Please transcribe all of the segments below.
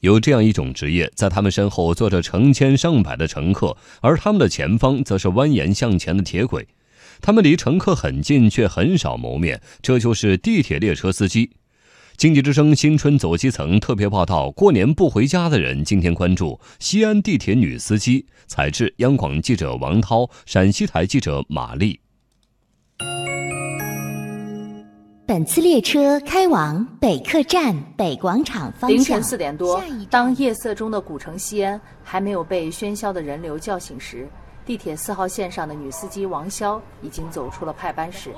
有这样一种职业，在他们身后坐着成千上百的乘客，而他们的前方则是蜿蜒向前的铁轨。他们离乘客很近，却很少谋面，这就是地铁列车司机。经济之声新春走基层特别报道：过年不回家的人，今天关注西安地铁女司机。采制：央广记者王涛，陕西台记者马丽。本次列车开往北客站北广场方向。凌晨四点多，当夜色中的古城西安还没有被喧嚣的人流叫醒时，地铁四号线上的女司机王潇已经走出了派班室。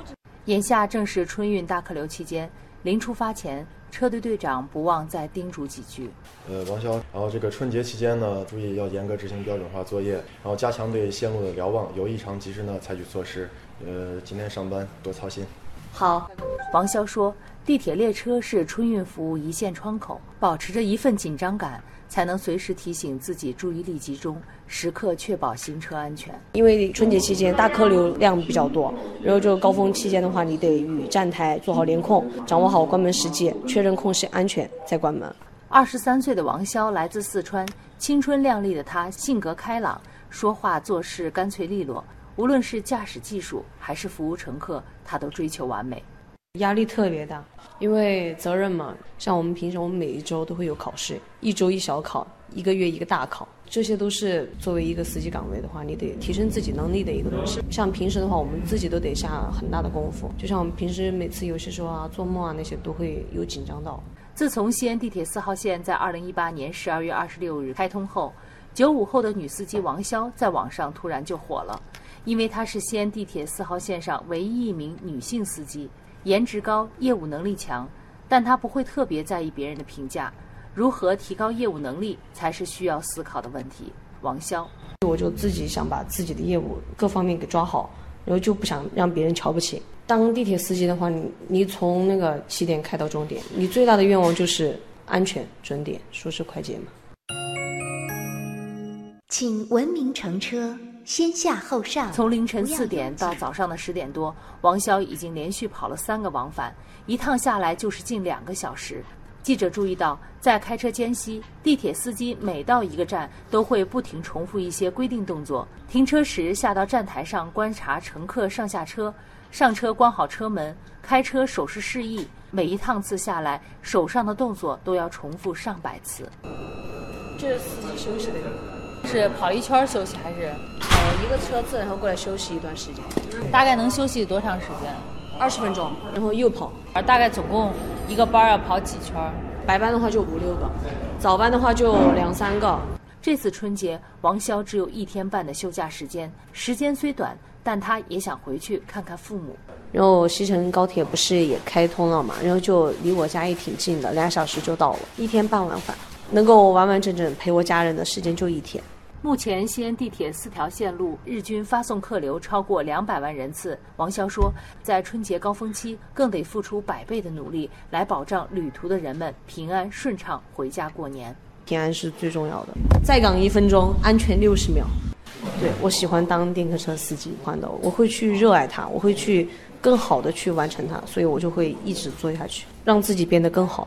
眼下正是春运大客流期间，临出发前，车队队长不忘再叮嘱几句。呃，王潇，然后这个春节期间呢，注意要严格执行标准化作业，然后加强对线路的瞭望，有异常及时呢采取措施。呃，今天上班多操心。好，王潇说：“地铁列车是春运服务一线窗口，保持着一份紧张感，才能随时提醒自己注意力集中，时刻确保行车安全。因为春节期间大客流量比较多，然后就高峰期间的话，你得与站台做好联控，掌握好关门时机，确认空隙安全再关门。”二十三岁的王潇来自四川，青春靓丽的她性格开朗，说话做事干脆利落。无论是驾驶技术还是服务乘客，他都追求完美，压力特别大，因为责任嘛。像我们平时，我们每一周都会有考试，一周一小考，一个月一个大考，这些都是作为一个司机岗位的话，你得提升自己能力的一个东西。像平时的话，我们自己都得下很大的功夫。就像我们平时每次有些时候啊，做梦啊那些都会有紧张到。自从西安地铁四号线在二零一八年十二月二十六日开通后，九五后的女司机王潇在网上突然就火了。因为她是西安地铁四号线上唯一一名女性司机，颜值高，业务能力强，但她不会特别在意别人的评价。如何提高业务能力，才是需要思考的问题。王潇，我就自己想把自己的业务各方面给抓好，然后就不想让别人瞧不起。当地铁司机的话，你你从那个起点开到终点，你最大的愿望就是安全、准点、舒适、快捷嘛。请文明乘车。先下后上。从凌晨四点到早上的十点多，王潇已经连续跑了三个往返，一趟下来就是近两个小时。记者注意到，在开车间隙，地铁司机每到一个站都会不停重复一些规定动作：停车时下到站台上观察乘客上下车，上车关好车门，开车手势示意。每一趟次下来，手上的动作都要重复上百次。这是司机休息的。是跑一圈休息还是？呃，一个车次，然后过来休息一段时间。大概能休息多长时间？二十分钟，然后又跑。大概总共一个班要跑几圈？白班的话就五六个，早班的话就两三个。这次春节，王潇只有一天半的休假时间，时间虽短，但他也想回去看看父母。然后西成高铁不是也开通了嘛？然后就离我家也挺近的，俩小时就到了。一天半往返，能够完完整整陪我家人的时间就一天。目前，西安地铁四条线路日均发送客流超过两百万人次。王潇说，在春节高峰期，更得付出百倍的努力，来保障旅途的人们平安顺畅回家过年。平安是最重要的，在岗一分钟，安全六十秒。对我喜欢当电客车司机，欢的，我会去热爱它，我会去更好的去完成它，所以我就会一直做下去，让自己变得更好。